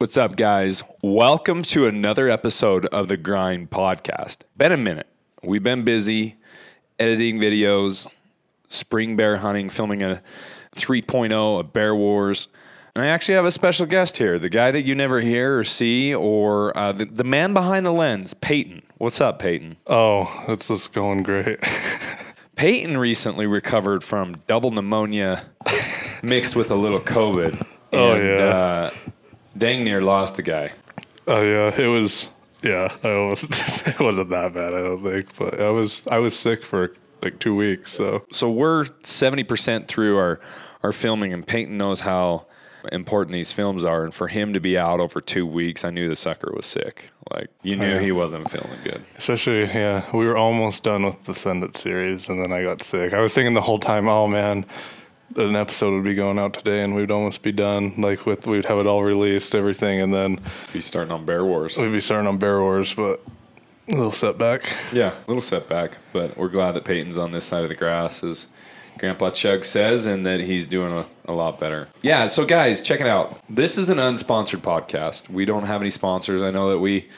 What's up, guys? Welcome to another episode of the Grind Podcast. Been a minute. We've been busy editing videos, spring bear hunting, filming a 3.0 of Bear Wars. And I actually have a special guest here, the guy that you never hear or see, or uh, the, the man behind the lens, Payton. What's up, Payton? Oh, it's just going great. Payton recently recovered from double pneumonia mixed with a little COVID. Oh, and, yeah. Uh, dang near lost the guy. Oh yeah, it was. Yeah, I was. it wasn't that bad, I don't think. But I was. I was sick for like two weeks. So So we're 70% through our, our filming, and Payton knows how important these films are. And for him to be out over two weeks, I knew the sucker was sick. Like, you knew Yeah. he wasn't feeling good. especially, yeah, we were almost done with the Send It series, and then I got sick. I was thinking the whole time, oh man, an episode would be going out today, and we'd almost be done. Like with, we'd have it all released, everything, and then Be starting on Bear Wars. we'd be starting on Bear Wars. But a little setback. Yeah, a little setback, but we're glad that Payton's on this side of the grass, as Grandpa Chug says, and that he's doing a, a lot better. Yeah, so guys, check it out. This is an unsponsored podcast. We don't have any sponsors. I know that we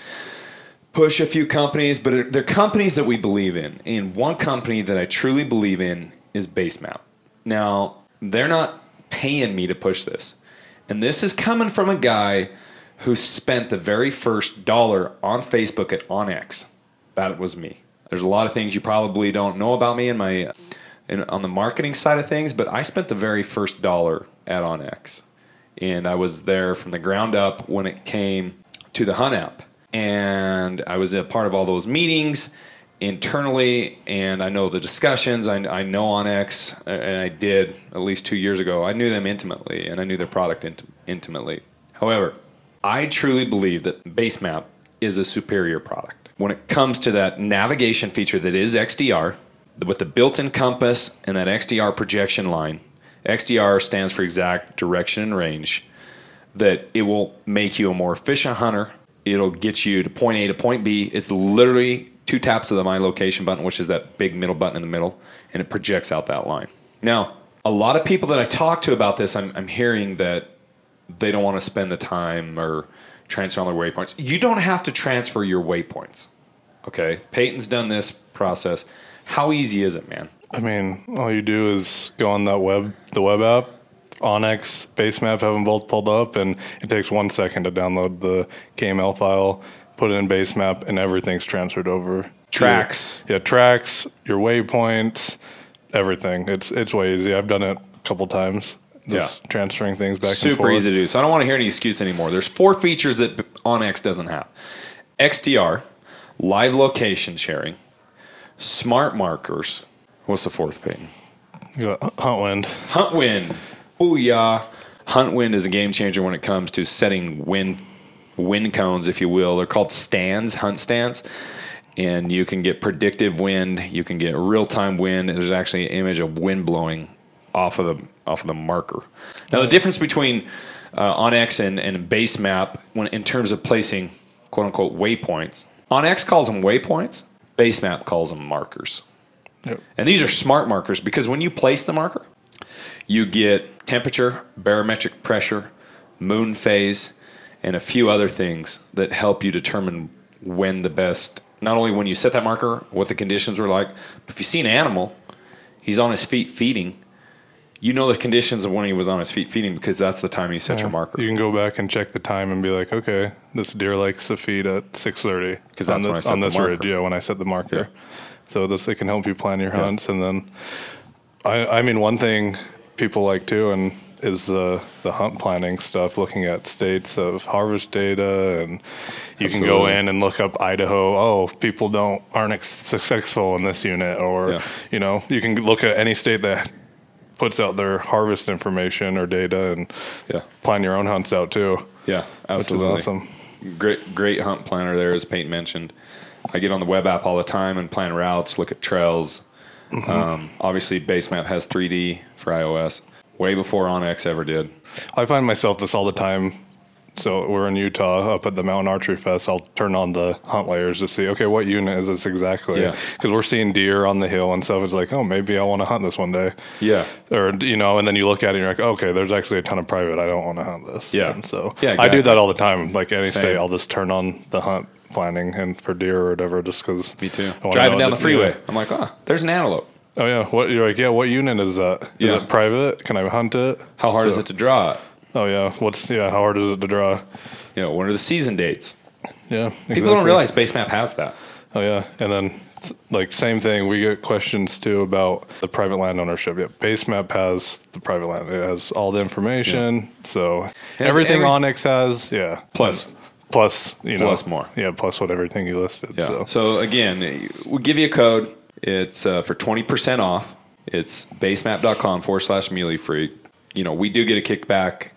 push a few companies, but they're companies that we believe in. And one company that I truly believe in is Basemap. Now, they're not paying me to push this. And this is coming from a guy who spent the very first dollar on Facebook at onX. That was me. There's a lot of things you probably don't know about me in my in, on the marketing side of things, but I spent the very first dollar at onX. And I was there from the ground up when it came to the Hunt app. And I was a part of all those meetings internally, and I know the discussions. I, I know onX, and I did at least two years ago. I knew them intimately, and I knew their product int- intimately. However, I truly believe that Basemap is a superior product. When it comes to that navigation feature that is XDR, with the built in compass and that XDR projection line, XDR stands for exact direction and range, that it will make you a more efficient hunter. It'll get you to point A to point B. It's literally two taps of the My Location button, which is that big middle button in the middle, and it projects out that line. Now, a lot of people that I talk to about this, I'm, I'm hearing that they don't want to spend the time or transfer on their waypoints. You don't have to transfer your waypoints. Okay, Payton's done this process. How easy is it, man? I mean, all you do is go on that web, the web app, onX, Basemap, have them both pulled up, and it takes one second to download the KML file, put it in Basemap, and everything's transferred over. Tracks. Yeah, tracks, your waypoints, everything. It's it's way easy. I've done it a couple times. Just transferring things back and Super easy to do. So I don't want to hear any excuse anymore. There's four features that onX doesn't have: XDR, live location sharing, smart markers. What's the fourth, Payton? You got Hunt Wind. Hunt wind. Booyah. Hunt wind is a game changer when it comes to setting wind wind cones, if you will. They're called stands, hunt stands. And you can get predictive wind. You can get real time wind. There's actually an image of wind blowing off of the off of the marker. Now the difference between uh, onX and, and Basemap when in terms of placing quote unquote waypoints. onX calls them waypoints. Basemap calls them markers. Yep. And these are smart markers because when you place the marker, you get temperature, barometric pressure, moon phase, and a few other things that help you determine when the best, not only when you set that marker, what the conditions were like, but if you see an animal, he's on his feet feeding, you know the conditions of when he was on his feet feeding because that's the time you set your marker. You can go back and check the time and be like, okay, this deer likes to feed at six thirty because on that's when I this, on this ridge. Yeah, when I set the marker. So this it can help you plan your hunts, and then I I mean one thing people like too, and is the the hunt planning stuff, looking at states of harvest data, and you can go in and look up Idaho. Oh, people don't aren't ex- successful in this unit, or Yeah. you know, you can look at any state that puts out their harvest information or data and Yeah. plan your own hunts out too, Yeah, which absolutely. is awesome. Great, great hunt planner there, as Payton mentioned. I get on the web app all the time and plan routes, look at trails. Um, obviously, Basemap has 3D for iOS, way before onX ever did. I find myself this all the time So we're in Utah up at the Mountain Archery Fest. I'll turn on the hunt layers to see, okay, what unit is this exactly? Yeah. Because we're seeing deer on the hill and stuff. It's like, oh, maybe I want to hunt this one day. Yeah. Or, you know, and then you look at it and you're like, okay, there's actually a ton of private. I don't want to hunt this. Yeah. And so Yeah, I do that all the time. Like any Same. state, I'll just turn on the hunt planning and for deer or whatever just because. Me too. Driving down the freeway. I'm like, oh, there's an antelope. Oh, yeah. What You're like, yeah, what unit is that? Is Yeah. it private? Can I hunt it? How hard is So- it to draw it? Oh, yeah. What's, yeah, how hard is it to draw? You know, what are the season dates? Yeah. People don't realize Basemap has that. Oh yeah, and then s- like same thing. We get questions too about the private land ownership. Yeah, Basemap has the private land. It has all the information. So has everything every- onX has. Yeah. Plus, Plus you know Plus more. Yeah. Plus what everything you listed. yeah. So So, again, we'll give you a code. It's uh, for 20% off. It's basemap.com forward slash muleyfreak. You know, we do get a kickback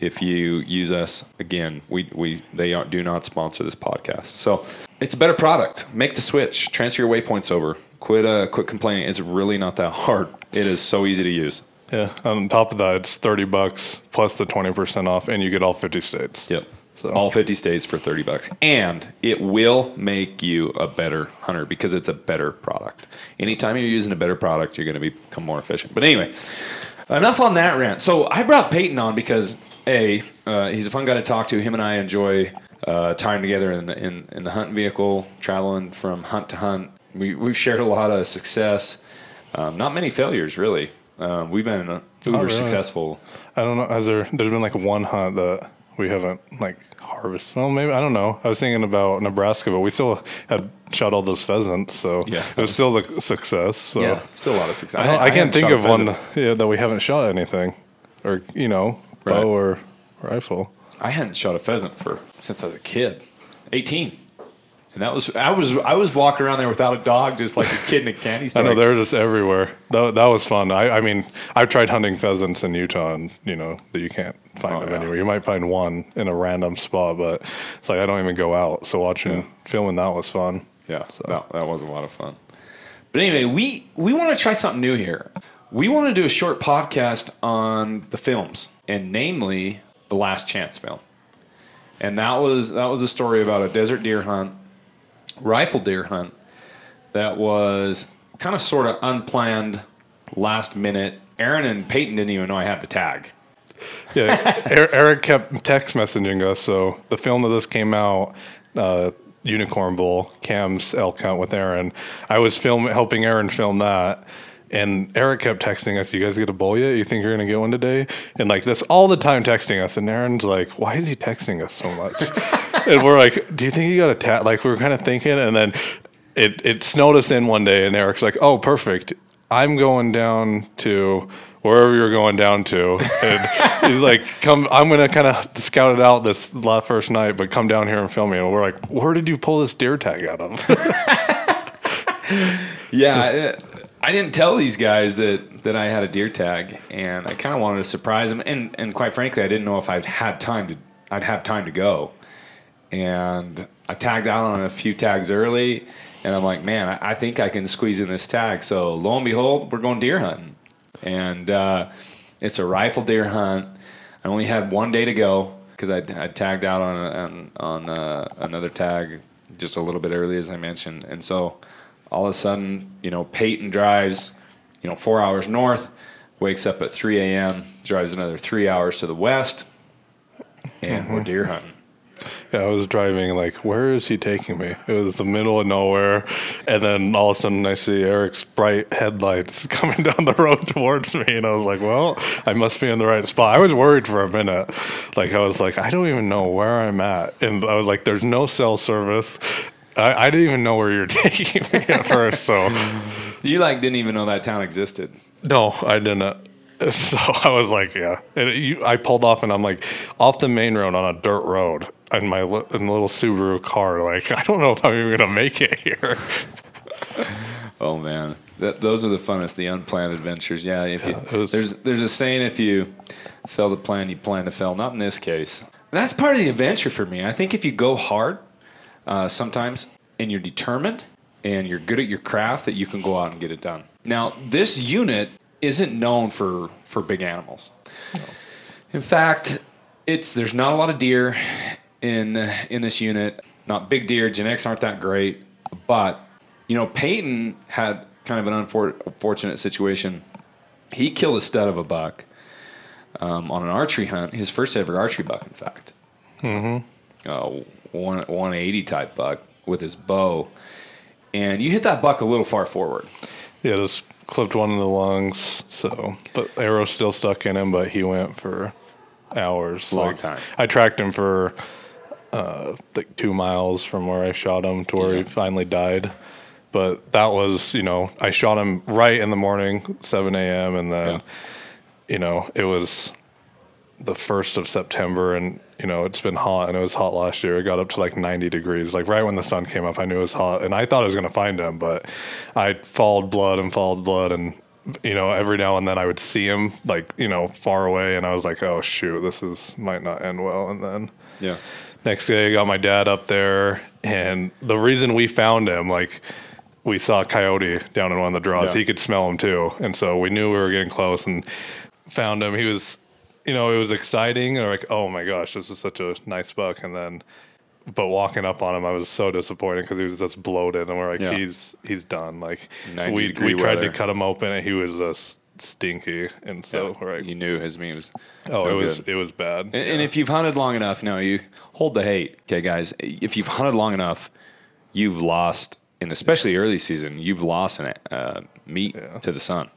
if you use us. Again, we, we they are, do not sponsor this podcast. So it's a better product. Make the switch. Transfer your waypoints over. Quit uh, quit complaining. It's really not that hard. It is so easy to use. yeah. On top of that, it's thirty bucks plus the twenty percent off, and you get all fifty states. Yep. So- All 50 states for 30 bucks. And it will make you a better hunter because it's a better product. Anytime you're using a better product, you're going to become more efficient. But anyway, enough on that rant. So I brought Payton on because, A, uh, he's a fun guy to talk to. Him and I enjoy uh, time together in the, in, in the hunt vehicle, traveling from hunt to hunt. We, we've shared a lot of success, um, not many failures, really. Um, we've been uh, uber really? successful. I don't know. Has there? There's been like one hunt that we haven't like harvested. Well, maybe I don't know. I was thinking about Nebraska, but we still had shot all those pheasants, so Yeah. it was still a success. So Yeah, still a lot of success. I, don't, I, can't think of one yeah, that we haven't shot anything, or you know, Right. bow or rifle. I hadn't shot a pheasant for since I was a kid, eighteen, and that was I was I was walking around there without a dog, just like a kid in a candy store. I know they're just everywhere. That, that was fun. I, I mean, I've tried hunting pheasants in Utah, and you know that you can't find Oh, them yeah. anywhere. You might find one in a random spot, but it's like I don't even go out. So watching filming that was fun. Yeah, that, that was a lot of fun. But anyway, we we want to try something new here. We want to do a short podcast on the films, and namely the Last Chance film. And that was that was a story about a desert deer hunt, rifle deer hunt, that was kind of sort of unplanned, last minute. Aaron and Payton didn't even know I had the tag. Yeah, Er- Erik kept text messaging us. So the film of this came out, uh, Unicorn Bowl, Cam's elk hunt with Aaron. I was film helping Aaron film that. And Erik kept texting us, "You guys get a bowl yet? You think you're gonna get one today?" And like this all the time, texting us. And Aaron's like, "Why is he texting us so much?" and we're like, "Do you think you got a tag?" Like we were kind of thinking, and then it it snowed us in one day, and Erik's like, "Oh, perfect. I'm going down to wherever you're going down to." And he's like, "Come, I'm gonna kind of scout it out this last first night, but come down here and film me." And we're like, "Where did you pull this deer tag out of?" Yeah, I, I didn't tell these guys that, that I had a deer tag, and I kind of wanted to surprise them. And, and quite frankly, I didn't know if I'd had time to I'd have time to go. And I tagged out on a few tags early, and I'm like, man, I, I think I can squeeze in this tag. So lo and behold, we're going deer hunting, and uh, it's a rifle deer hunt. I only had one day to go because I I tagged out on on, on uh, another tag just a little bit early, as I mentioned, and so all of a sudden, you know, Payton drives, you know, four hours north, wakes up at 3 a.m., drives another three hours to the west, and we're deer mm-hmm. hunting. Yeah, I was driving like, where is he taking me? It was the middle of nowhere, and then all of a sudden I see Erik's bright headlights coming down the road towards me, and I was like, well, I must be in the right spot. I was worried for a minute, like I was like, I don't even know where I'm at, and I was like, there's no cell service. I, I didn't even know where you were taking me at first, so You like didn't even know that town existed. no, I didn't. So I was like, yeah. And you, I pulled off, and I'm like off the main road on a dirt road in my li- in a little Subaru car. Like, I don't know if I'm even gonna make it here. Oh man, that, those are the funnest, the unplanned adventures. Yeah, if Yeah, you was- there's there's a saying if you fail to plan, you plan to fail. Not in this case. That's part of the adventure for me. I think if you go hard, uh, sometimes, and you're determined and you're good at your craft, that you can go out and get it done. Now, this unit isn't known for for big animals. In fact, it's there's not a lot of deer in in this unit. Not big deer. Genetics aren't that great, but you know Payton had kind of an unfortunate situation. He killed a stud of a buck um, on an archery hunt. His first ever archery buck, in fact. Mm-hmm. Uh, one 180 type buck with his bow, and you hit that buck a little far forward. Yeah, just clipped one in the lungs. So, but arrow's still stuck in him. But he went for hours. Long time. I tracked him for uh, like two miles from where I shot him to where Yeah. he finally died. But that was, you know, I shot him right in the morning, 7 a.m. And then, Yeah. you know, it was the first of September and, you know, it's been hot and it was hot last year. It got up to like 90 degrees. Like right when the sun came up, I knew it was hot and I thought I was going to find him, but I followed blood and followed blood and, you know, every now and then I would see him like, you know, far away and I was like, oh shoot, this is, might not end well. And then, Yeah. next day I got my dad up there and the reason we found him like we saw a coyote down in one of the draws Yeah. he could smell him too and so we knew we were getting close and found him he was you know it was exciting and like oh my gosh this is such a nice buck and then but walking up on him I was so disappointed because he was just bloated and we're like Yeah. he's he's done like 90 we degree we tried weather. to cut him open and he was just stinky and so we're like You knew his meat was. oh no it was good. it was bad And, and if you've hunted long enough, no, you hold the hate, okay, guys. If you've hunted long enough, you've lost, and especially early season, you've lost an uh, meat to the sun.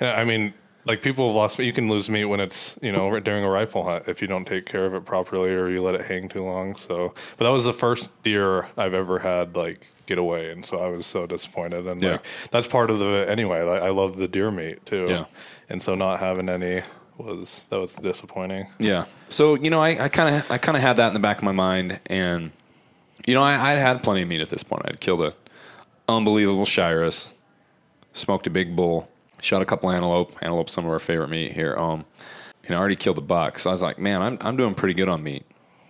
I mean, like people have lost. You can lose meat when it's you know during a rifle hunt if you don't take care of it properly or you let it hang too long. So, but that was the first deer I've ever had like get away, and so I was so disappointed. And Yeah. like that's part of the anyway. Like, I love the deer meat too. Yeah. and so not having any was that was disappointing. Yeah. So you know, I kind of I kind of had that in the back of my mind, and you know, I, I'd had plenty of meat at this point. I'd killed a unbelievable Shiras, smoked a big bull, shot a couple antelope. Antelope, some of our favorite meat here. Um, and I already killed a buck. So I was like, man, I'm I'm doing pretty good on meat.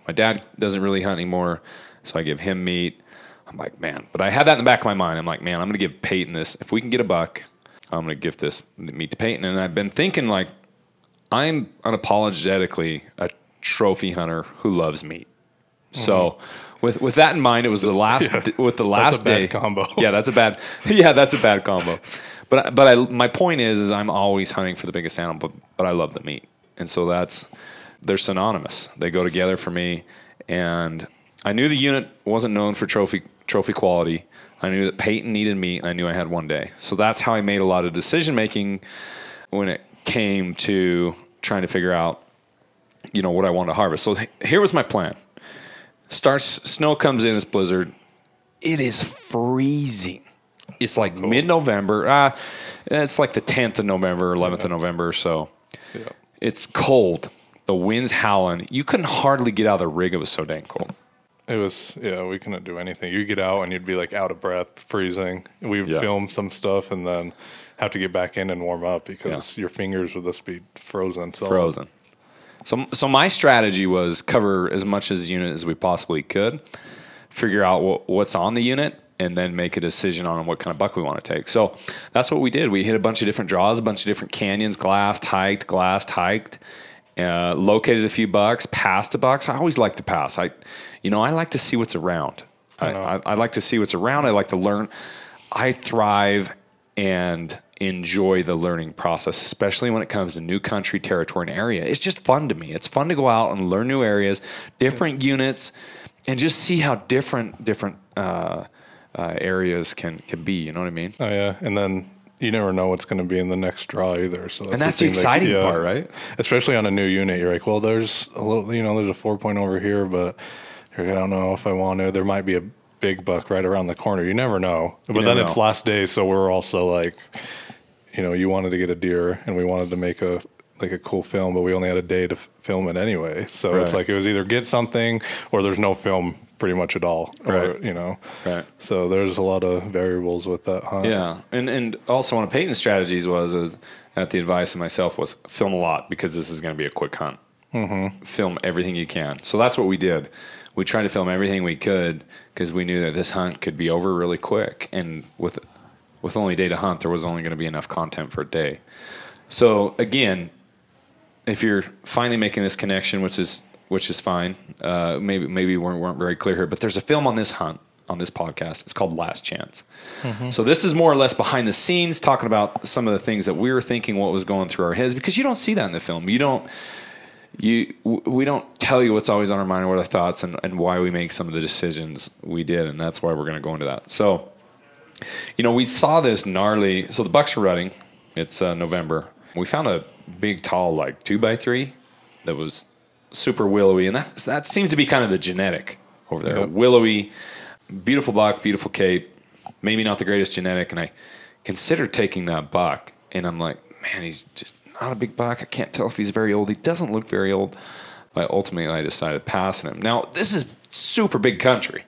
My dad doesn't really hunt anymore, so I give him meat. I'm like, man, but I had that in the back of my mind. I'm like, man, I'm gonna give Payton this. If we can get a buck, I'm gonna give this meat to Payton. And I've been thinking like, I'm unapologetically a trophy hunter who loves meat. So, with with that in mind, it was the last Mm-hmm. Yeah. with the last day combo. Yeah, that's a bad. Yeah, that's a bad combo. But but I, my point is is I'm always hunting for the biggest animal, but, but I love the meat, and so that's they're synonymous. They go together for me, and I knew the unit wasn't known for trophy trophy quality. I knew that Peyton needed meat, and I knew I had one day. So that's how I made a lot of decision making when it came to trying to figure out, you know, what I wanted to harvest. So here was my plan. Starts snow comes in, it's blizzard. It is freezing. It's like mid November. Uh, it's like the 10th of November, 11th of November. So Yeah. it's cold. The wind's howling. You couldn't hardly get out of the rig. It was so dang cold. It was yeah, we couldn't do anything. You get out and you'd be like out of breath, freezing. We'd Yeah. film some stuff and then have to get back in and warm up because your fingers would just be frozen. solid. frozen. So, so my strategy was cover as much as unit as we possibly could, figure out what, what's on the unit, and then make a decision on what kind of buck we want to take. So that's what we did. We hit a bunch of different draws, a bunch of different canyons, glassed, hiked, glassed, hiked, uh, located a few bucks, passed a bucks. I always like to pass. I, you know, I like to see what's around. I, I, I like to see what's around. I like to learn. I thrive and enjoy the learning process, especially when it comes to new country, territory, and area. It's just fun to me. It's fun to go out and learn new areas, different units, and just see how different different uh, uh, areas can can be. You know what I mean? Oh yeah, and then you never know what's going to be in the next draw either. So And that's the that- exciting part, right? Especially on a new unit, you're like, well, there's a little, you know, there's a four point over here, but I don't know if I want to. There might be a big buck right around the corner. You never know. But never then it's last day, so we're also like, you know, you wanted to get a deer, and we wanted to make a like a cool film, but we only had a day to f- film it anyway. So it's like it was either get something or there's no film pretty much at all, right. Or, you know. Right. So there's a lot of variables with that hunt. Yeah, and and also one of Payton's strategies was, uh, at the advice of myself, was film a lot because this is going to be a quick hunt. Mm-hmm. Film everything you can. So that's what we did. We tried to film everything we could because we knew that this hunt could be over really quick, and with with only a day to hunt, there was only going to be enough content for a day. So again, if you're finally making this connection, which is which is fine, uh, maybe maybe we weren't, weren't very clear here, but there's a film on this hunt on this podcast. It's called Last Chance. So this is more or less behind the scenes, talking about some of the things that we were thinking, what was going through our heads, because you don't see that in the film. You don't. You, we don't tell you what's always on our mind, what our thoughts, and, and why we make some of the decisions we did, and that's why we're going to go into that. So, you know, we saw this gnarly. So the Bucks are rutting. It's uh, November. We found a big, tall, like two by three, that was super willowy, and that that seems to be kind of the genetic over there. Yep. Willowy, beautiful buck, beautiful cape. Maybe not the greatest genetic, and I considered taking that buck, and I'm like, man, he's just not a big buck. I can't tell if he's very old. He doesn't look very old. But ultimately, I decided passing him. Now, this is super big country.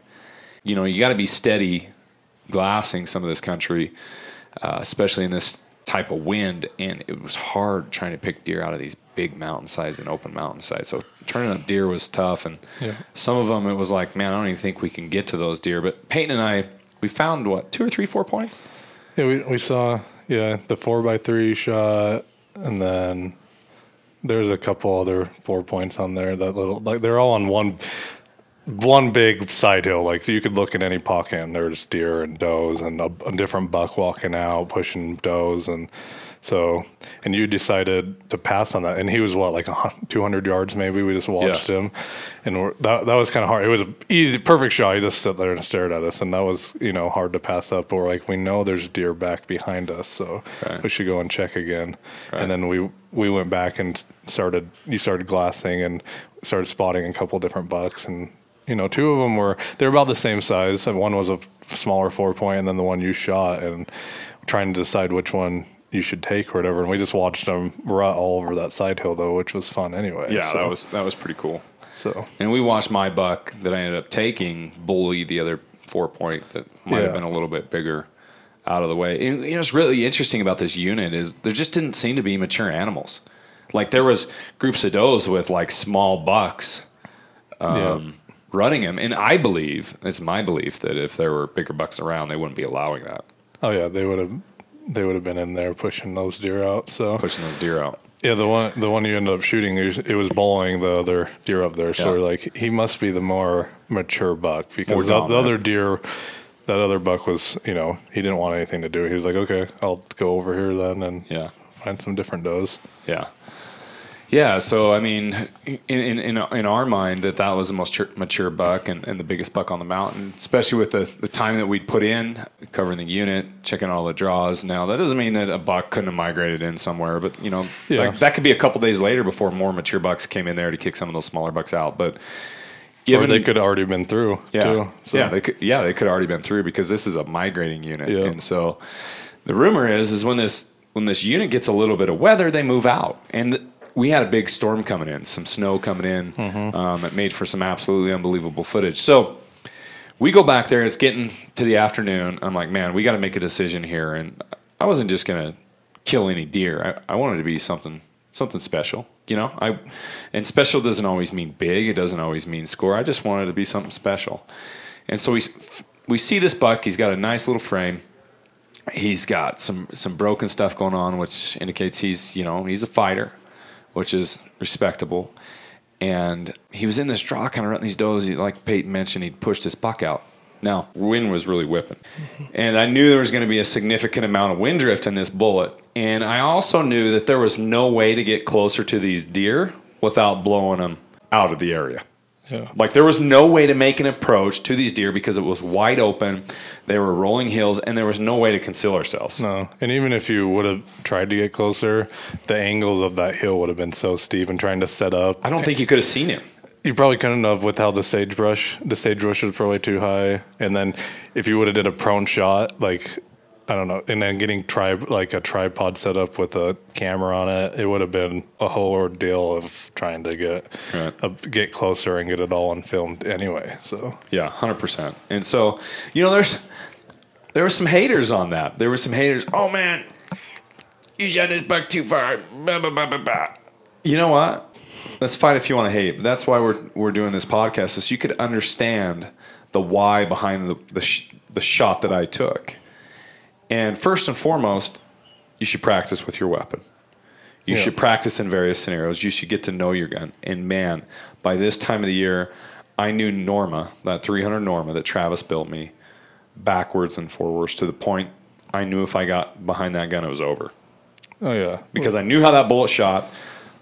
You know, you got to be steady glassing some of this country, uh, especially in this type of wind. And it was hard trying to pick deer out of these big mountain mountainsides and open mountain mountainsides. So turning up deer was tough. And Yeah. some of them, it was like, man, I don't even think we can get to those deer. But Payton and I, we found what two or three, four points. Yeah, we we saw yeah the four by three shot, and then there's a couple other four points on there. That little like they're all on one one big side hill. Like so you could look in any pocket and there's deer and does and a, a different buck walking out pushing does and so and you decided to pass on that. And he was what like 200 yards maybe? We just watched Yeah. him. And that that was kind of hard. It was an easy perfect shot. He just sat there and stared at us. And that was you know hard to pass up. But we're like we know there's deer back behind us. So Right. we should go and check again. Right. and then we we went back and started you started glassing and started spotting a couple different bucks. And you know two of them were they're about the same size. And one was a smaller four point and then the one you shot. And trying to decide which one you should take or whatever. And we just watched them rut all over that side hill though which was fun anyway Yeah, so, that was that was pretty cool. so. And we watched my buck that I ended up taking bully the other four point that might have been a little bit bigger out of the way. And, you know, what's really interesting about this unit is there just didn't seem to be mature animals. Like there was groups of does with like small bucks um, running them, and I believe it's my belief that if there were bigger bucks around, they wouldn't be allowing that, oh yeah they would have they would have been in there pushing those deer out so pushing those deer out. Yeah, the one the one you ended up shooting, it was, bowling the other deer up there. So Yeah. like, he must be the more mature buck because the, the other deer, that other buck was, you know, he didn't want anything to do. He was like, okay, I'll go over here then and Yeah. find some different does. Yeah. Yeah, so I mean, in in in, in our mind, that that was the most mature, buck and, and the biggest buck on the mountain, especially with the, the time that we'd put in covering the unit, checking all the draws. Now that doesn't mean that a buck couldn't have migrated in somewhere, but you know, Yeah. like, that could be a couple days later before more mature bucks came in there to kick some of those smaller bucks out. But Or given they could have already been through yeah, too. So, yeah, they could. Yeah, they could already been through because this is a migrating unit, Yeah. and so the rumor is is when this when this unit gets a little bit of weather, they move out, and we had a big storm coming in, some snow coming in. Mm-hmm. Um, it made for some absolutely unbelievable footage. So we go back there. It's getting to the afternoon. I'm like, man, we got to make a decision here, and I wasn't just gonna kill any deer. I, I wanted to be something something special. You know, I and special doesn't always mean big. It doesn't always mean score. I just wanted to be something special. And so we we see this buck. He's got a nice little frame. He's got some some broken stuff going on, which indicates he's you know he's a fighter, which is respectable. And he was in this draw, kind of running these does. He, like Payton mentioned, he'd pushed his buck out. Now, wind was really whipping. Mm-hmm. And I knew there was going to be a significant amount of wind drift in this bullet. And I also knew that there was no way to get closer to these deer without blowing them out of the area. Yeah. Like there was no way to make an approach to these deer because it was wide open. They were rolling hills, and there was no way to conceal ourselves. No, and even if you would have tried to get closer, the angles of that hill would have been so steep and trying to set up. I don't think you could have seen him. You probably couldn't have with how the sagebrush, the sagebrush was probably too high. And then if you would have did a prone shot, like I don't know, and then getting tri- like a tripod set up with a camera on it, it would have been a whole ordeal of trying to get Right. uh, get closer and get it all on film anyway. So Yeah, hundred percent. And so, you know, there's there were some haters on that. There were some haters. Oh man, you shot this buck too far. Blah, blah, blah, blah, blah. You know what? That's fine if you want to hate. But that's why we're we're doing this podcast, is so you could understand the why behind the the, sh- the shot that I took. And first and foremost, you should practice with your weapon. You Yeah. should practice in various scenarios. You should get to know your gun. And man, by this time of the year, I knew Norma, that 300 Norma that Travis built me, backwards and forwards to the point I knew if I got behind that gun, it was over Oh yeah, because I knew how that bullet shot.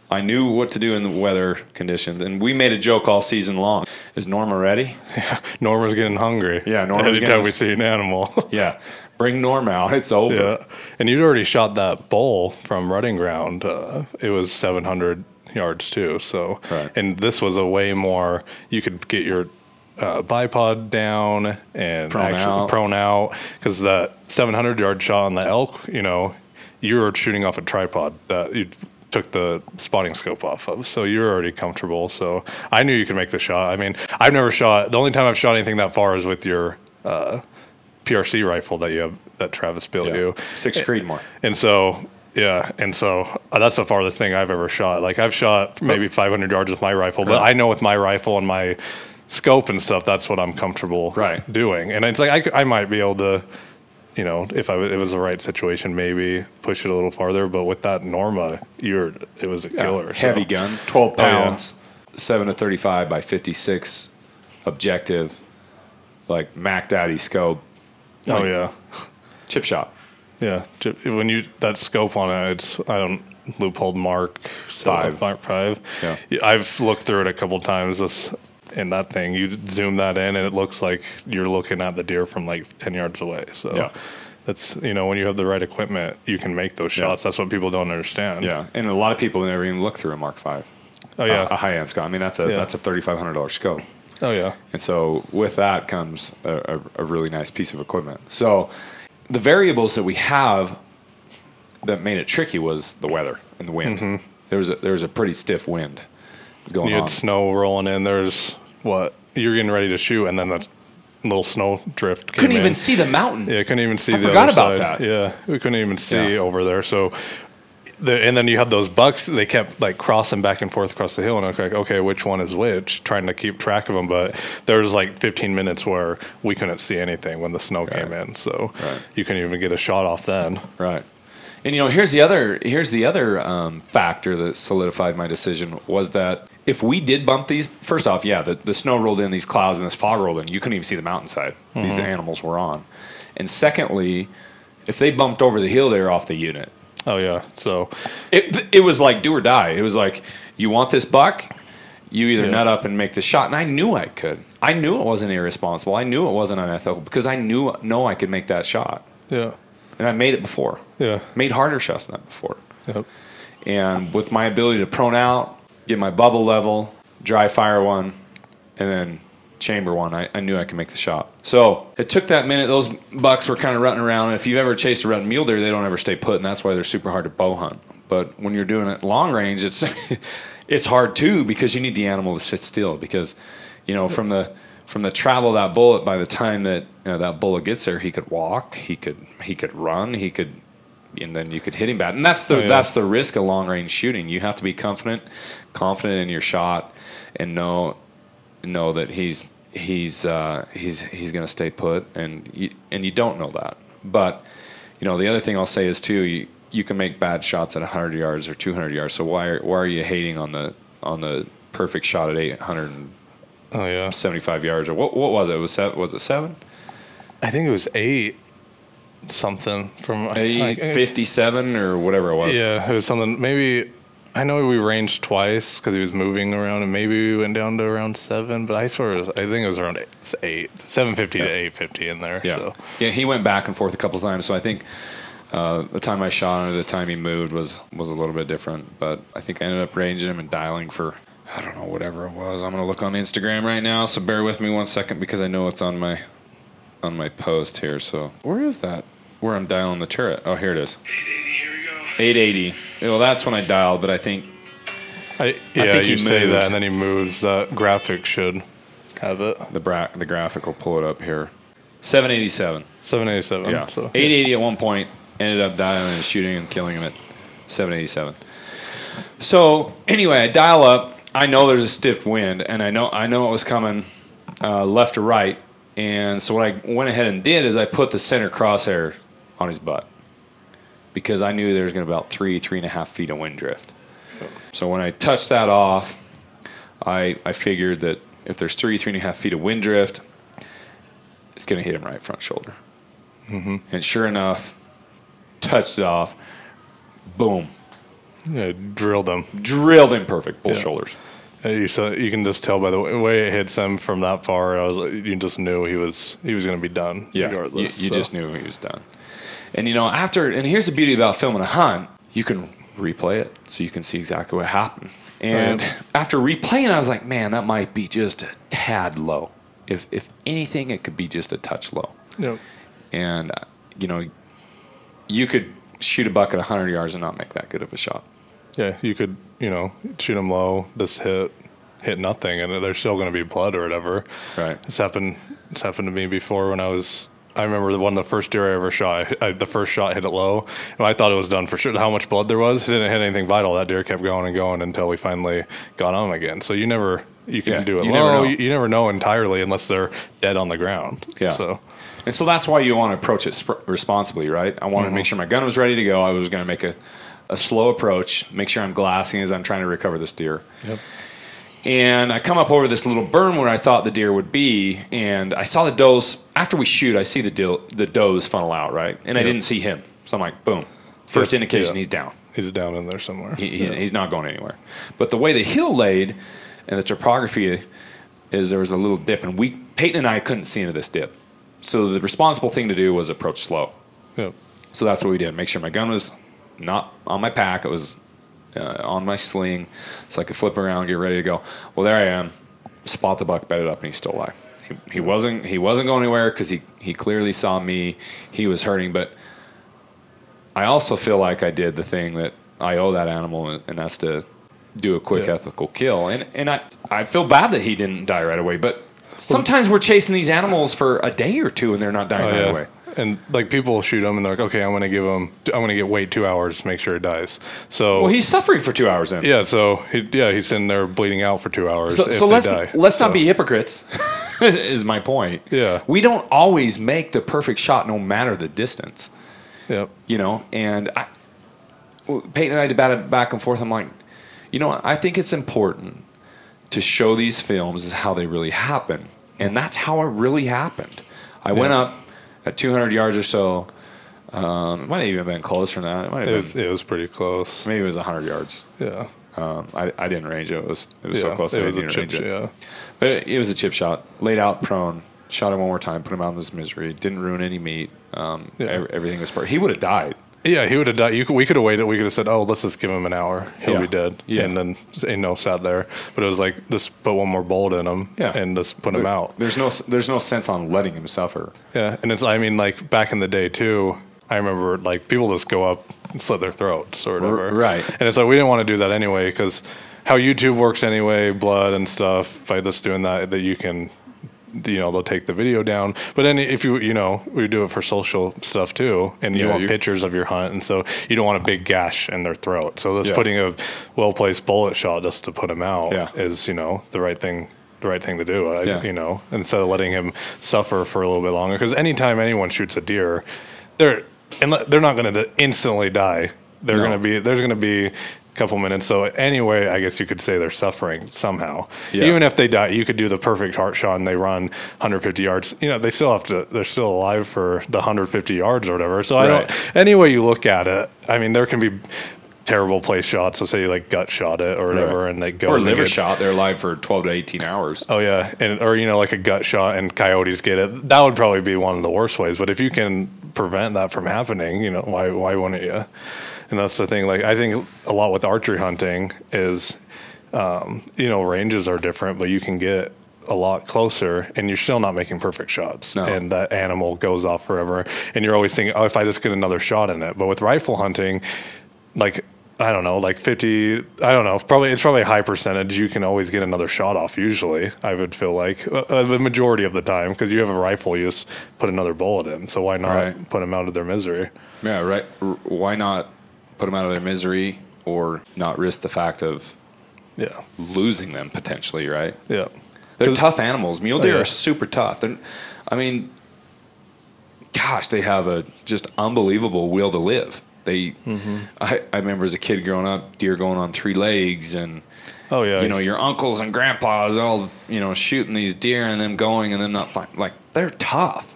I knew what to do in the weather conditions, and we made a joke all season long. Is Norma ready? Yeah, Norma's getting hungry. Yeah, Norma's Anytime getting- we see an animal. Yeah, bring Norma out. It's over. yeah, and you'd already shot that bull from rutting ground. Uh, it was 700 yards too. So, Right. and this was a way more. You could get your uh, bipod down and Prone actually out. prone out because that 700 yard shot on the elk, you know, you were shooting off a tripod that you took the spotting scope off of. So you're already comfortable. So I knew you could make the shot. I mean, I've never shot. The only time I've shot anything that far is with your uh, PRC rifle that you have that Travis built Yeah. you. Six Creedmoor. And so, yeah, and so uh, that's the farthest thing I've ever shot. Like I've shot maybe 500 yards with my rifle, but Right. I know with my rifle and my scope and stuff, that's what I'm comfortable Right. doing. And it's like I, I might be able to, you know, if I w- it was the right situation, maybe push it a little farther. But with that Norma, you're it was a killer. so- Heavy gun, 12 Oh, yeah. pounds, 7 to 35 by 56 objective, like Mac Daddy scope, Oh yeah, chip shot. yeah. When you that scope on it, it's I don't Leupold mark Five. Mark five. Yeah. I've looked through it a couple times. This in that thing, you zoom that in, and it looks like you're looking at the deer from like ten yards away. So Yeah. that's you know when you have the right equipment, you can make those Yeah. shots. That's what people don't understand. Yeah, and a lot of people never even look through a Mark Five. Oh yeah. a, high end scope. I mean, that's a Yeah. that's a thirty five hundred dollar scope, oh yeah. and so with that comes a, a, a really nice piece of equipment. So the variables that we have that made it tricky was the weather and the wind. Mm-hmm. There was a, there was a pretty stiff wind going You on. had snow rolling in. There's what you're getting ready to shoot, and then that little snow drift. Came Couldn't even in. see the mountain. Yeah, couldn't even see. I the forgot about side. that. Yeah, we couldn't even see Yeah. over there. So, the, and then you had those bucks. They kept like crossing back and forth across the hill, and I was like, okay, which one is which? Trying to keep track of them, but there was like 15 minutes where we couldn't see anything when the snow came in. So Right. you couldn't even get a shot off then. Right. And you know, here's the other here's the other um, factor that solidified my decision was that if we did bump these, first off, yeah, the, the snow rolled in, these clouds and this fog rolled in, you couldn't even see the mountainside these animals were on. And secondly, if they bumped over the hill, they were off the unit. Oh yeah. So It it was like do or die. It was like you want this buck, you either Yeah. nut up and make the shot. And I knew I could. I knew it wasn't irresponsible. I knew it wasn't unethical because I knew no I could make that shot, yeah, and I made it before. yeah, Made harder shots than that before. yep. And with my ability to prone out, get my bubble level, dry fire one, and then chamber one, I, I knew I could make the shot. So it took that minute. Those bucks were kind of rutting around. And if you've ever chased a rutting mule deer, they don't ever stay put, and that's why they're super hard to bow hunt. But when you're doing it long range, it's it's hard too because you need the animal to sit still. Because you know from the from the travel of that bullet, by the time that you know, that bullet gets there, he could walk, he could he could run, he could and then you could hit him bad. And that's the Oh, yeah. that's the risk of long range shooting. You have to be confident, confident in your shot, and know know that he's he's uh, he's he's going to stay put, and you, and you don't know that. But you know the other thing I'll say is too you you can make bad shots at 100 yards or 200 yards. So why are, why are you hating on the on the perfect shot at 875 Oh yeah. yards or what what was it? Was seven, was it seven? I think it was eight something from Eight fifty seven or whatever it was. Yeah, it was something. Maybe I know we ranged twice because he was moving around, and maybe we went down to around seven. But I swear, it was, I think it was around eight, eight seven fifty to eight fifty in there. Yeah, So. yeah. He went back and forth a couple of times, so I think uh, the time I shot him, or the time he moved was was a little bit different. But I think I ended up ranging him and dialing for I don't know whatever it was. I'm gonna look on Instagram right now, so bear with me one second because I know it's on my on my post here. So where is that? Where I'm dialing the turret? Oh, here it is. 880. Well, that's when I dialed, but I think I, yeah, think he you say moved. that, and then he moves. That graphic should have it. the bra- the graphic will pull it up here. 787. Seven eighty seven. Yeah. So 880 at one point, ended up dialing and shooting and killing him at 787. So anyway, I dial up. I know there's a stiff wind, and I know I know it was coming uh, left or right. And so what I went ahead and did is I put the center crosshair on his butt, because I knew there was going to be about three, three and a half feet of wind drift. So when I touched that off, I I figured that if there's three, three and a half feet of wind drift, it's going to hit him right front shoulder. And sure enough, touched it off, boom, Yeah, drilled them. drilled him perfect, both Yeah. shoulders. Uh, You saw, you can just tell by the way- it hits him from that far. I was you just knew he was he was going to be done. Yeah, you, you so. just knew he was done. And you know, after and here's the beauty about filming a hunt: you can replay it, so you can see exactly what happened. And Right. after replaying, I was like, man, that might be just a tad low. If if anything, it could be just a touch low. Yep. And uh, you know, you could shoot a buck at 100 yards and not make that good of a shot. Yeah, you could you know shoot them low, this hit hit nothing, and there's still going to be blood or whatever. Right. It's happened. It's happened to me before when I was. I remember the one the first deer I ever shot. I, I, the first shot hit it low, and I thought it was done for sure. How much blood there was? It didn't hit anything vital. That deer kept going and going until we finally got on again. So you never you can Yeah, do it you never low. know. You, you never know entirely unless they're dead on the ground. Yeah. So And so that's why you want to approach it sp- responsibly, right? I wanted to mm-hmm. make sure my gun was ready to go. I was going to make a, a slow approach, make sure I'm glassing as I'm trying to recover this deer. Yep. And I come up over this little burn where I thought the deer would be, and I saw the does. After we shoot, I see the dill, the does funnel out, right? And I Yep. didn't see him. So I'm like, boom. First Yes, indication yeah. he's down. he's down in there somewhere. He, he's, he's not going anywhere. But the way the hill laid and the topography is there was a little dip, and we Payton and I couldn't see into this dip. So the responsible thing to do was approach slow. Yep. So that's what we did. Make sure my gun was not on my pack; it was uh, on my sling, so I could flip around, get ready to go. Well, there I am. Spot the buck, bet it up, and he's still alive. He, he wasn't he wasn't going anywhere because he he clearly saw me. He was hurting, but I also feel like I did the thing that I owe that animal, and and that's to do a quick Yeah. ethical kill. And and I I feel bad that he didn't die right away, but. Sometimes we're chasing these animals for a day or two and they're not dying Oh, right yeah. away. And like people shoot him and they're like, okay, I'm going to give him, I'm going to get wait two hours to make sure it dies. So Well, he's suffering for two hours then. yeah, so he, yeah, he's in there bleeding out for two hours. So, so let's die. let's So, not be hypocrites. is my point. Yeah. we don't always make the perfect shot, no matter the distance. Yep. You know, and I, Payton and I debated back and forth. I'm like, you know. I think it's important to show these films as how they really happen, and that's how it really happened. I went up at 200 yards or so. Um, it might have even been closer than that. It might have It been, was it was pretty close. maybe it was 100 yards. Yeah. Um, I, I didn't range it. It was it was yeah. so close. I It was a chip. range it. Yeah. But it, it was a chip shot. Laid out prone. Shot him one more time. Put him out in his misery. Didn't ruin any meat. Um, Yeah. ev- everything was perfect. He would have died. Yeah, he would have died. You could, we could have waited. We could have said, "Oh, let's just give him an hour. He'll Yeah. be dead." Yeah. And then you know sat there. But it was like just put one more bullet in him. Yeah. And just put him out. There's no there's no sense on letting him suffer. Yeah. And it's I mean like back in the day too. I remember like people just go up and slit their throats or whatever. right. And it's like we didn't want to do that anyway because how YouTube works anyway, blood and stuff. By just doing that, that you can you know they'll take the video down but then if you you know we do it for social stuff too and you Yeah, want pictures of your hunt and so you don't want a big gash in their throat so this Yeah. putting a well placed bullet shot just to put him out Yeah. is you know the right thing the right thing to do I, you know instead of letting him suffer for a little bit longer because anytime anyone shoots a deer they're and they're not going to instantly die they're No. going to be there's going to be couple minutes. So anyway i guess you could say they're suffering somehow. Yeah. even if they die you could do the perfect heart shot and they run 150 yards. You know they still have to they're still alive for the 150 yards or whatever. So i don't any way you look at it i mean there can be terrible place shots so say you like gut shot it or whatever Right. and they go Or liver shot. They're alive for 12 to 18 hours. Oh yeah, and or you know like a gut shot and coyotes get it. That would probably be one of the worst ways. But if you can prevent that from happening, you know why why wouldn't you? And that's the thing. Like I think a lot with archery hunting is, um, you know, ranges are different, but you can get a lot closer and you're still not making perfect shots No. and that animal goes off forever and you're always thinking oh if i just get another shot in it but with rifle hunting like I don't know, like fifty. I don't know. Probably it's probably a high percentage. You can always get another shot off. Usually, I would feel like uh, uh, the majority of the time because you have a rifle, you just put another bullet in. So why not Right. put them out of their misery? Yeah, right. R- Why not put them out of their misery or not risk the fact of Yeah, losing them potentially, right? yeah, They're tough animals. Mule deer Oh, yeah. are super tough. They're, I mean, gosh, they have a just unbelievable will to live. They, Mm-hmm. I, I remember as a kid growing up, deer going on three legs, and Oh yeah. you know your uncles and grandpas all you know shooting these deer and them going and them not fine. Like they're tough,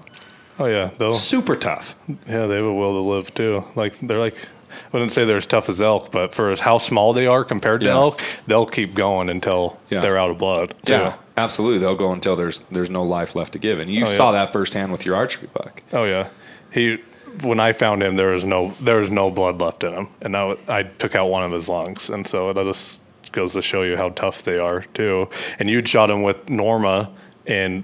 oh yeah. They'll super tough. yeah they have a will to live too. Like they're like I wouldn't say they're as tough as elk, but for how small they are compared to Yeah. elk, they'll keep going until Yeah. they're out of blood. too. Yeah, absolutely. They'll go until there's there's no life left to give, and you Oh, yeah. saw that firsthand with your archery buck. Oh yeah. He when I found him, there was no there was no blood left in him, and I, I took out one of his lungs, and so that just goes to show you how tough they are too. And you'd shot him with Norma, and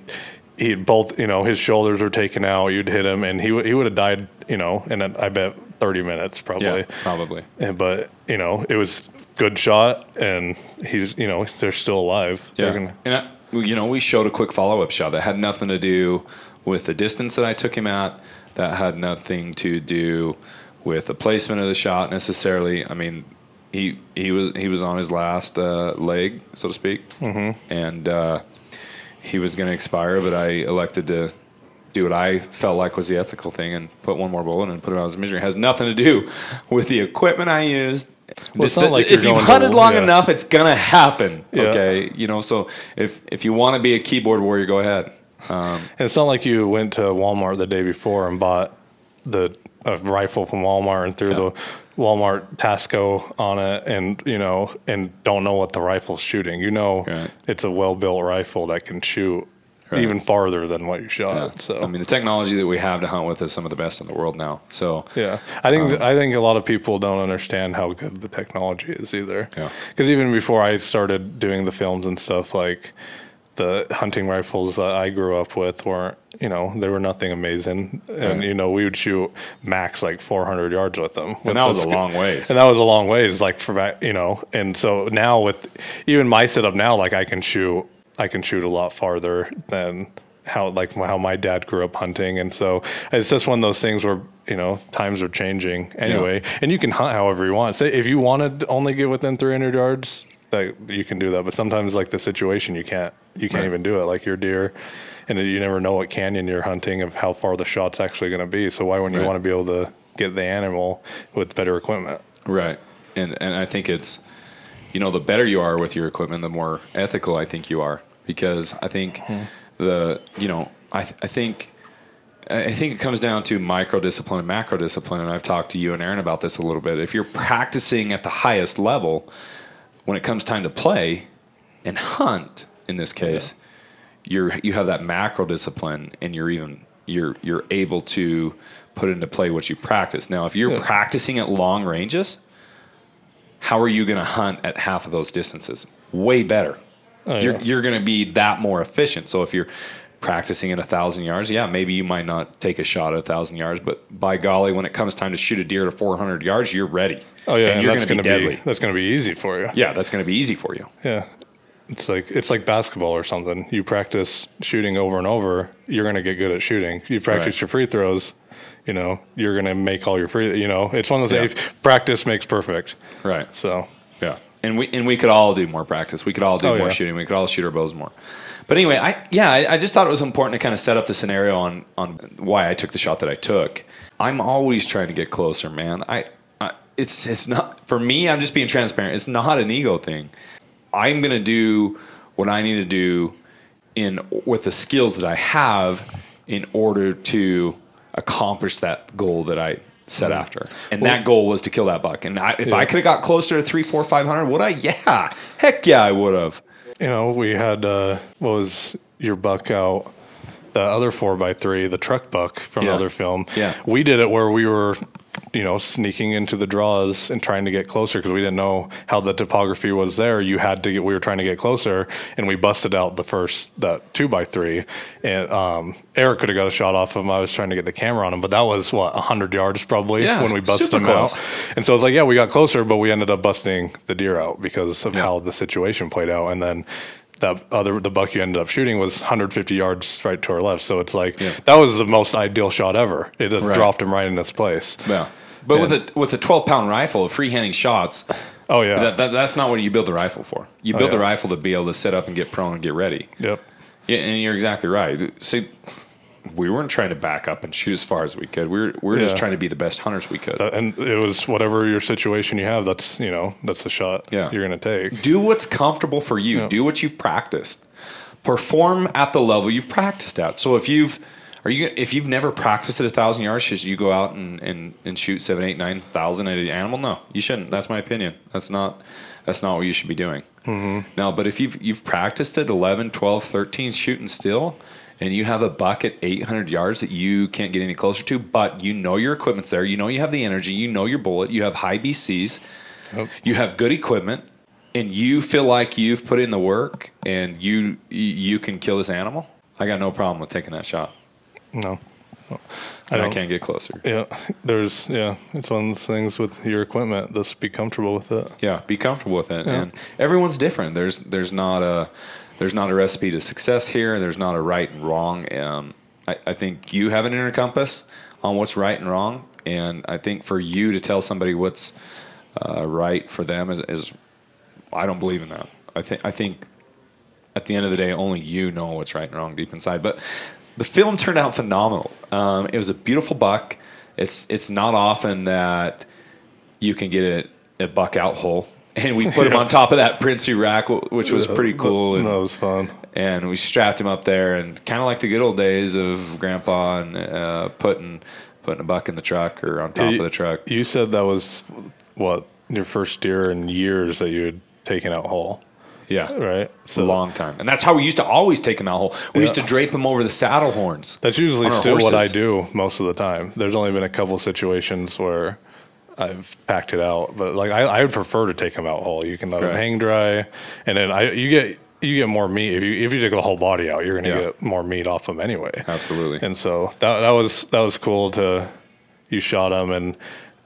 he both you know his shoulders were taken out. You'd hit him, and he would he would have died you know in I bet thirty minutes probably. Yeah, probably. And- But you know it was good shot, and he's you know they're still alive. Yeah, gonna- and I, you know we showed a quick follow up shot that had nothing to do with the distance that I took him at. That had nothing to do with the placement of the shot necessarily. I mean, he he was he was on his last uh, leg, so to speak, mm-hmm. and uh, he was going to expire, but I elected to do what I felt like was the ethical thing and put one more bullet and put it out of his misery. It has nothing to do with the equipment I used. Well, it's not like if you've going to- hunted long yeah. enough, it's gonna happen. Yeah. Okay, you know. So if if you want to be a keyboard warrior, go ahead. Um, And it's not like you went to Walmart the day before and bought the a rifle from Walmart and threw Yeah. the Walmart Tasco on it, and you know, and don't know what the rifle's shooting. You know, Right. it's a well-built rifle that can shoot Right. even farther than what you shot. yeah. So I mean, the technology that we have to hunt with is some of the best in the world now. So Yeah, I think Um, I think a lot of people don't understand how good the technology is either. Yeah. Because even before I started doing the films and stuff, like the hunting rifles that I grew up with weren't, you know, they were nothing amazing, and Right. you know, we would shoot max like 400 yards with them. with and that was a long ways. And that was a long ways, like for you know. And so now with even my setup now, like I can shoot, I can shoot a lot farther than how like how my dad grew up hunting. And so it's just one of those things where you know times are changing anyway, and you can hunt however you want. Say if you want to only get within 300 yards, that you can do that. But sometimes like the situation, you can't you can't Right. even do it. Like your deer. And you never know what canyon you're hunting of how far the shot's actually going to be. So why wouldn't you want to be able to get the animal with better equipment? Right. And and I think it's you know, the better you are with your equipment, the more ethical I think you are. Because I think mm-hmm. the you know, I th- I think I think it comes down to micro discipline and macro discipline, and I've talked to you and Aaron about this a little bit. If you're practicing at the highest level, when it comes time to play and hunt, in this case, you're you have that macro discipline, and you're even you're you're able to put into play what you practice. Now, if you're Yeah. practicing at long ranges, how are you going to hunt at half of those distances? Way better. Oh, you're yeah. you're going to be that more efficient. So if you're practicing at a thousand yards, yeah, maybe you might not take a shot at a thousand yards, but by golly, when it comes time to shoot a deer to 400 yards, you're ready. Oh yeah, and, and, you're that's going to be be, that's going to be easy for you. Yeah, that's going to be easy for you. Yeah, it's like it's like basketball or something. You practice shooting over and over, you're going to get good at shooting. You practice Right. your free throws, you know, you're going to make all your free. You know, it's one of those Yeah. things. Practice makes perfect. Right. So Yeah, and we and we could all do more practice. We could all do Oh, more yeah. shooting. We could all shoot our bows more. But anyway, I yeah, I, I just thought it was important to kind of set up the scenario on on why I took the shot that I took. I'm always trying to get closer, man. I, I it's it's not for me. I'm just being transparent. It's not an ego thing. I'm gonna do what I need to do in with the skills that I have in order to accomplish that goal that I set after. And that goal was to kill that buck. And I, if I could have got closer to three, four, five hundred, would I? Yeah, heck yeah, I would have. you know, we had uh, what was your buck out. The other four by three, the truck buck from Yeah. the other film. Yeah. we did it where we were, you know, sneaking into the draws and trying to get closer because we didn't know how the topography was there. You had to get. We were trying to get closer, and we busted out the first that two by three, and um, Erik could have got a shot off of him. I was trying to get the camera on him, but that was what hundred yards probably Yeah, when we busted him close. out. And so it's like, yeah, we got closer, but we ended up busting the deer out because of Yeah. how the situation played out. And then that other the buck you ended up shooting was 150 yards right to our left. So it's like Yeah. that was the most ideal shot ever. It Right. dropped him right in this place. Yeah. But with a with a 12 pound rifle, freehanding shots, Oh yeah. that, that, that's not what you build the rifle for. You Oh, build the rifle to be able to sit up and get prone and get ready. yep. Yeah, and you're exactly right. See, we weren't trying to back up and shoot as far as we could. We were we were just trying to be the best hunters we could. That- and it was whatever your situation you have. That's you know that's the shot Yeah. you're gonna take. do what's comfortable for you. Yeah. Do what you've practiced. Perform at the level you've practiced at. So if you've are you if you've never practiced at a thousand yards, should you go out and, and, and shoot seven, eight, nine thousand at an animal? No, you shouldn't. That's my opinion. That's not that's not what you should be doing. Mm-hmm. No, but if you've you've practiced at 11, 12, 13 shooting still, and you have a buck at 800 yards that you can't get any closer to, but you know your equipment's there, you know you have the energy, you know your bullet, you have high BCs, Yep. you have good equipment and you feel like you've put in the work and you you can kill this animal, I got no problem with taking that shot. No, I I, can't get closer. Yeah, there's yeah. It's one of those things with your equipment. Just be comfortable with it. Yeah, be comfortable with it. Yeah. And everyone's different. There's there's not a there's not a recipe to success here. There's not a right and wrong. Um, I, I think you have an inner compass on what's right and wrong, and I think for you to tell somebody what's uh, right for them is, is I don't believe in that. I think I think at the end of the day, only you know what's right and wrong deep inside. But the film turned out phenomenal. Um, it was a beautiful buck. It's it's not often that you can get a, a buck out hole. And we put him on top of that Prinsu rack, which was pretty cool. And, That was fun. and we strapped him up there, and kind of like the good old days of Grandpa and uh, putting putting a buck in the truck or on top You- of the truck. You said that was what your first deer in years that you had taken out whole, Yeah, right? It's a long time, and that's how we used to always take them out whole. We used to drape them over the saddle horns. That's usually still what I do most of the time. There's only been a couple situations where I've packed it out, but like I, I would prefer to take them out whole. You can let them hang dry, and then I you get you get more meat if you if you take the whole body out. You're gonna Yeah. get more meat off them anyway. Absolutely. And so that that was that was cool to you shot them, and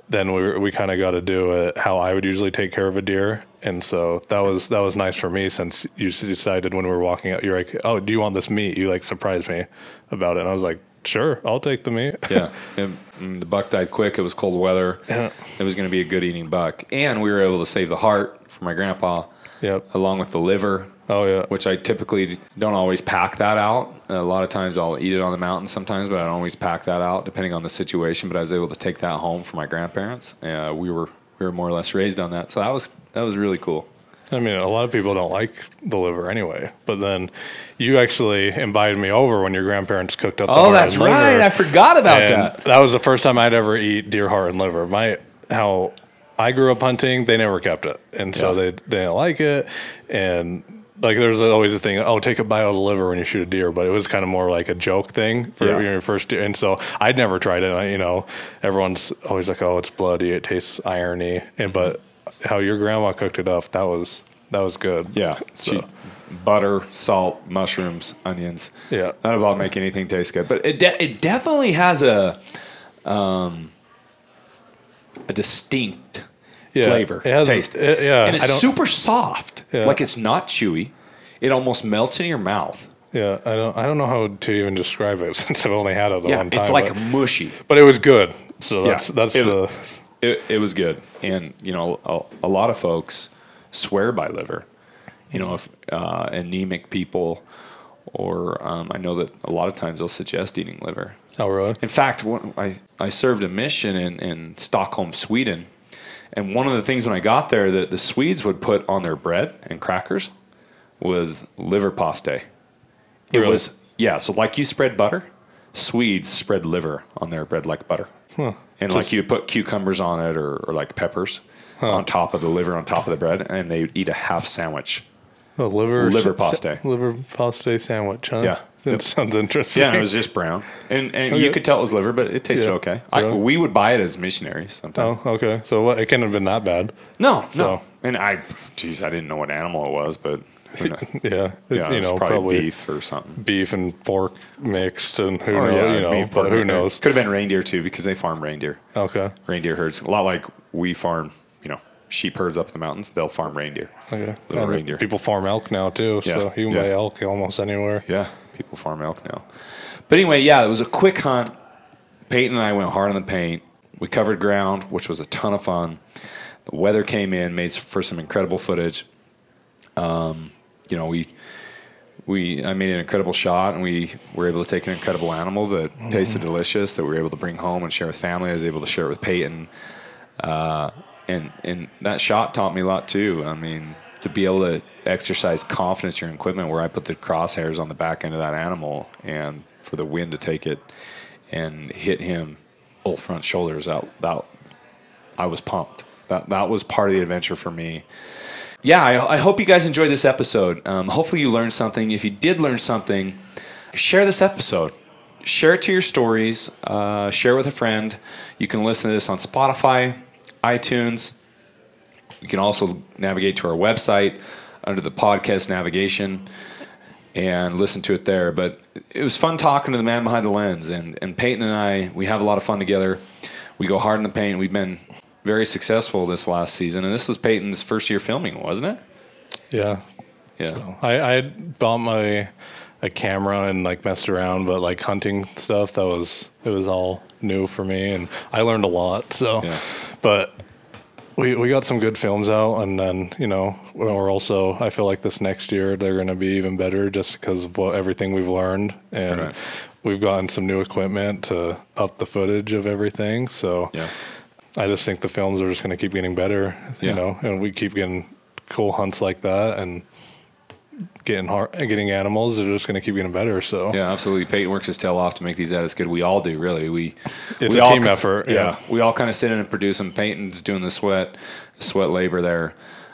then we we kind of got to do it how I would usually take care of a deer. And so that was that was nice for me since you decided when we were walking out, you're like, oh, do you want this meat? You like surprised me about it, and I was like, sure, I'll take the meat. yeah, and, and the buck died quick. It was cold weather. Yeah. It was going to be a good eating buck, and we were able to save the heart for my grandpa, Yep. along with the liver, Oh yeah. which I typically don't always pack that out. A lot of times I'll eat it on the mountain sometimes, but I don't always pack that out depending on the situation. But I was able to take that home for my grandparents. Uh, we were we were more or less raised on that, so that was that was really cool. I mean, a lot of people don't like the liver anyway, but then you actually invited me over when your grandparents cooked up. The heart and liver. forgot about and that. was the first time I'd ever eat deer heart and liver. My how I grew up hunting, they never kept it, and so Yeah. they they didn't like it. And like there's always a thing, oh, take a bite out of the liver when you shoot a deer, but it was kind of more like a joke thing for Yeah. your first deer. And so I'd never tried it. I, you know, everyone's always like, oh, it's bloody, it tastes irony, and but how your grandma cooked it up, that was that was good. Yeah, So- she, butter, salt, mushrooms, onions. Yeah. Not about make anything taste good, but it de- it definitely has a um, a distinct Yeah, flavor, it has- taste, it- yeah, and it's super soft. Yeah. Like it's not chewy. It almost melts in your mouth. Yeah, I don't I don't know how to even describe it since I've only had it a Yeah, one time. it's like but, mushy. but it was good. So Yeah, that's that's it- the It, it was good, and you know, a, a lot of folks swear by liver. You know, if uh, anemic people, or um, I know that a lot of times they'll suggest eating liver. oh really? In fact, I, I served a mission in, in Stockholm, Sweden. And one of the things when I got there that the Swedes would put on their bread and crackers was liver paste. It Really? was, yeah, so like you spread butter, Swedes spread liver on their bread like butter. And like Just- you put cucumbers on it or, or like peppers on top of the liver, on top of the bread, and they eat a half sandwich. A liver Liver sa- paste. liver paste sandwich, huh? Yeah. That Yep. sounds interesting. Yeah, it was just brown. And, and you could tell it was liver, but it tasted Yeah. okay. I, we would buy it as missionaries sometimes. Oh, okay. So what, it couldn't have been that bad. No, no. And I, geez, I didn't know what animal it was, but? Yeah. yeah, you know, probably, probably beef or something. beef and pork mixed and who oh, knows, yeah, you know, beef, but who knows? Could have been reindeer too because they farm reindeer. Okay. Reindeer herds, a lot like we farm, you know, sheep herds up in the mountains. They'll farm reindeer. Okay. Little And reindeer. People farm elk now too, so you can yeah. buy elk almost anywhere. Yeah, people farm elk now. But anyway, yeah, it was a quick hunt. Payton and I went hard on the paint. We covered ground, which was a ton of fun. The weather came in, made for some incredible footage. Um, you know, we we I made an incredible shot, and we were able to take an incredible animal that tasted delicious that we were able to bring home and share with family. I was able to share it with Payton, uh, and and that shot taught me a lot too. I mean, to be able to exercise confidence in your equipment, where I put the crosshairs on the back end of that animal, and for the wind to take it and hit him both front shoulders out. That I was pumped. That that was part of the adventure for me yeah, I, I, hope you guys enjoyed this episode. Um, hopefully, you learned something. If you did learn something, share this episode. Share it to your stories. Uh, share with a friend. You can listen to this on Spotify, iTunes. You can also navigate to our website under the podcast navigation and listen to it there. But it was fun talking to the man behind the lens. And, and Payton and I, we have a lot of fun together. We go hard in the paint. We've been very successful this last season, and this was Payton's first year filming, wasn't it? Yeah, yeah. So I, I bought my a camera and like messed around, but like hunting stuff that was it was all new for me, and I learned a lot. So, yeah. but we we got some good films out, and then you know we're also I feel like this next year they're going to be even better just because of what, everything we've learned, and right. we've gotten some new equipment to up the footage of everything. So. Yeah I just think the films are just going to keep getting better, yeah. you know, and we keep getting cool hunts like that and getting hard, getting animals. They're just going to keep getting better. So yeah, absolutely. Payton works his tail off to make these as good. We all do, really. We it's we a team effort. Yeah, yeah, we all kind of sit in and produce them. Payton's doing the sweat, the sweat labor there.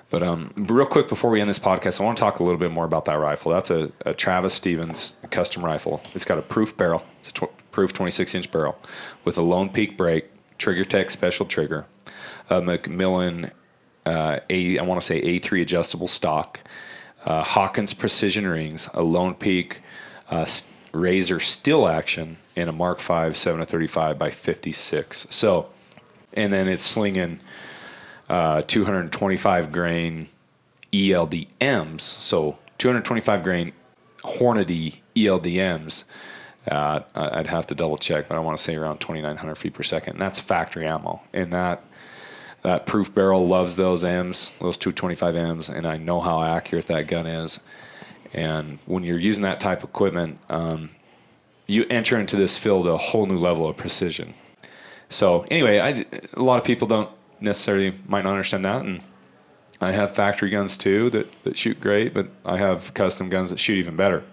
But um, real quick before we end this podcast, I want to talk a little bit more about that rifle. That's a, a Travis Stevens custom rifle. It's got a proof barrel. It's a tw- proof 26 inch barrel with a Lone Peak brake Trigger Tech special trigger, a McMillan uh, A I want to say A3 adjustable stock, uh, Hawkins precision rings, a Lone Peak uh, Razor still action, and a Mark V 7 35 by 56. So, and then it's slinging uh, 225 grain ELDMs. So 225 grain Hornady ELDMs uh, I'd have to double check, but I want to say around 2,900 feet per second. And that's factory ammo. And that that proof barrel loves those M's, those 225 M's, and I know how accurate that gun is. And when you're using that type of equipment, um, you enter into this field a whole new level of precision. So anyway, I, a lot of people don't necessarily might not understand that, and I have factory guns too that, that shoot great, but I have custom guns that shoot even better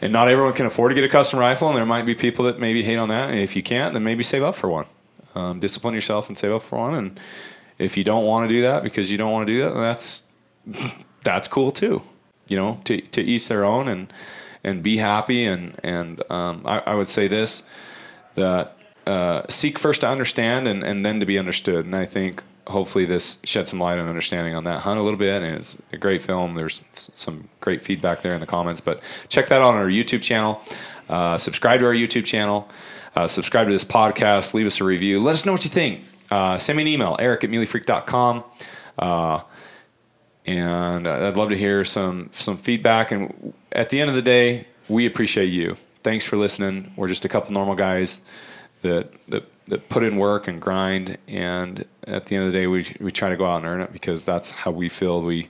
and not everyone can afford to get a custom rifle, and there might be people that maybe hate on that. And if you can't, then maybe save up for one. Um, discipline yourself and save up for one. And if you don't want to do that because you don't want to do that, that's that's cool too. You know, to to each their own and and be happy. And and um, I, I would say this that uh, seek first to understand and, and then to be understood. And I think hopefully this shed some light on understanding on that hunt a little bit. And it's a great film. There's some great feedback there in the comments. But check that out on our YouTube channel. Uh, subscribe to our YouTube channel. Uh, subscribe to this podcast. Leave us a review. Let us know what you think. Uh, send me an email, erik at muleyfreak.com. Uh, and I'd love to hear some some feedback. And at the end of the day, we appreciate you. Thanks for listening. We're just a couple normal guys that that that put in work and grind, and at the end of the day, we we try to go out and earn it because that's how we feel we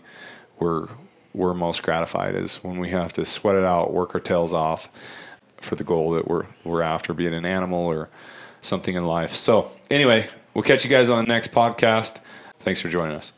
we're we're most gratified is when we have to sweat it out, work our tails off for the goal that we're we're after, be it an animal or something in life. So anyway, we'll catch you guys on the next podcast. Thanks for joining us.